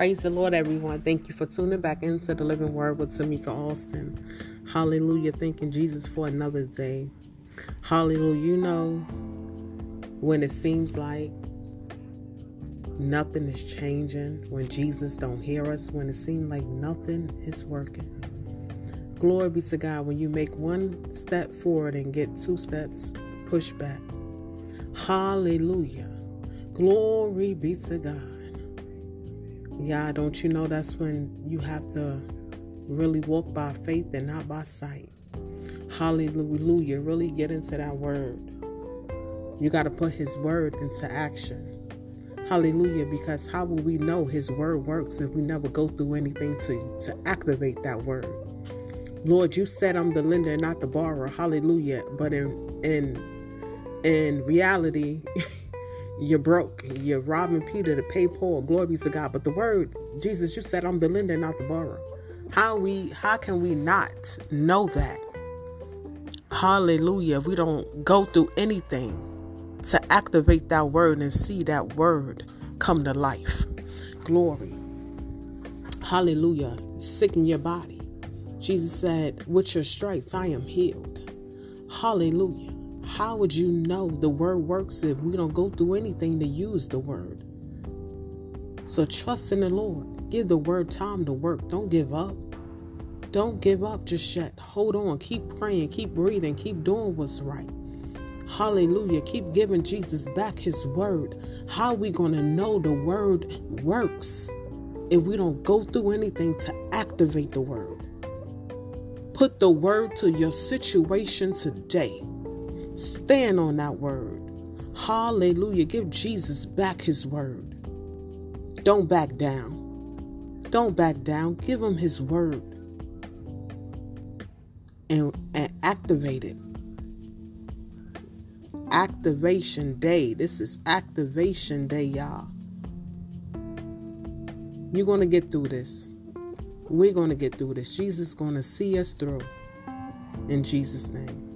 Praise the Lord, everyone. Thank you for tuning back into the Living Word with Tamika Alston. Hallelujah. Thanking Jesus for another day. Hallelujah. You know, when it seems like nothing is changing, when Jesus don't hear us, when it seems like nothing is working. Glory be to God when you make one step forward and get two steps pushed back. Hallelujah. Glory be to God. Yeah, don't you know that's when you have to really walk by faith and not by sight? Hallelujah. Really get into that word. You got to put his word into action. Hallelujah. Because how will we know his word works if we never go through anything to, to activate that word? Lord, you said I'm the lender, not the borrower. Hallelujah. But in in in reality, You're broke. You're robbing Peter to pay Paul. Glory be to God. But the word, Jesus, you said I'm the lender, not the borrower. How we how can we not know that? Hallelujah. We don't go through anything to activate that word and see that word come to life. Glory. Hallelujah. Sick in your body. Jesus said, With your stripes I am healed. Hallelujah. How would you know the word works if we don't go through anything to use the word? So trust in the Lord. Give the word time to work. Don't give up. Don't give up just yet. Hold on. Keep praying. Keep breathing. Keep doing what's right. Hallelujah. Keep giving Jesus back his word. How we going to know the word works if we don't go through anything to activate the word? Put the word to your situation today. Stand on that word. Hallelujah. Give Jesus back his word. Don't back down. Don't back down. Give him his word and, and activate it. Activation day. This is activation day, y'all. You're going to get through this. We're going to get through this. Jesus is going to see us through. In Jesus' name.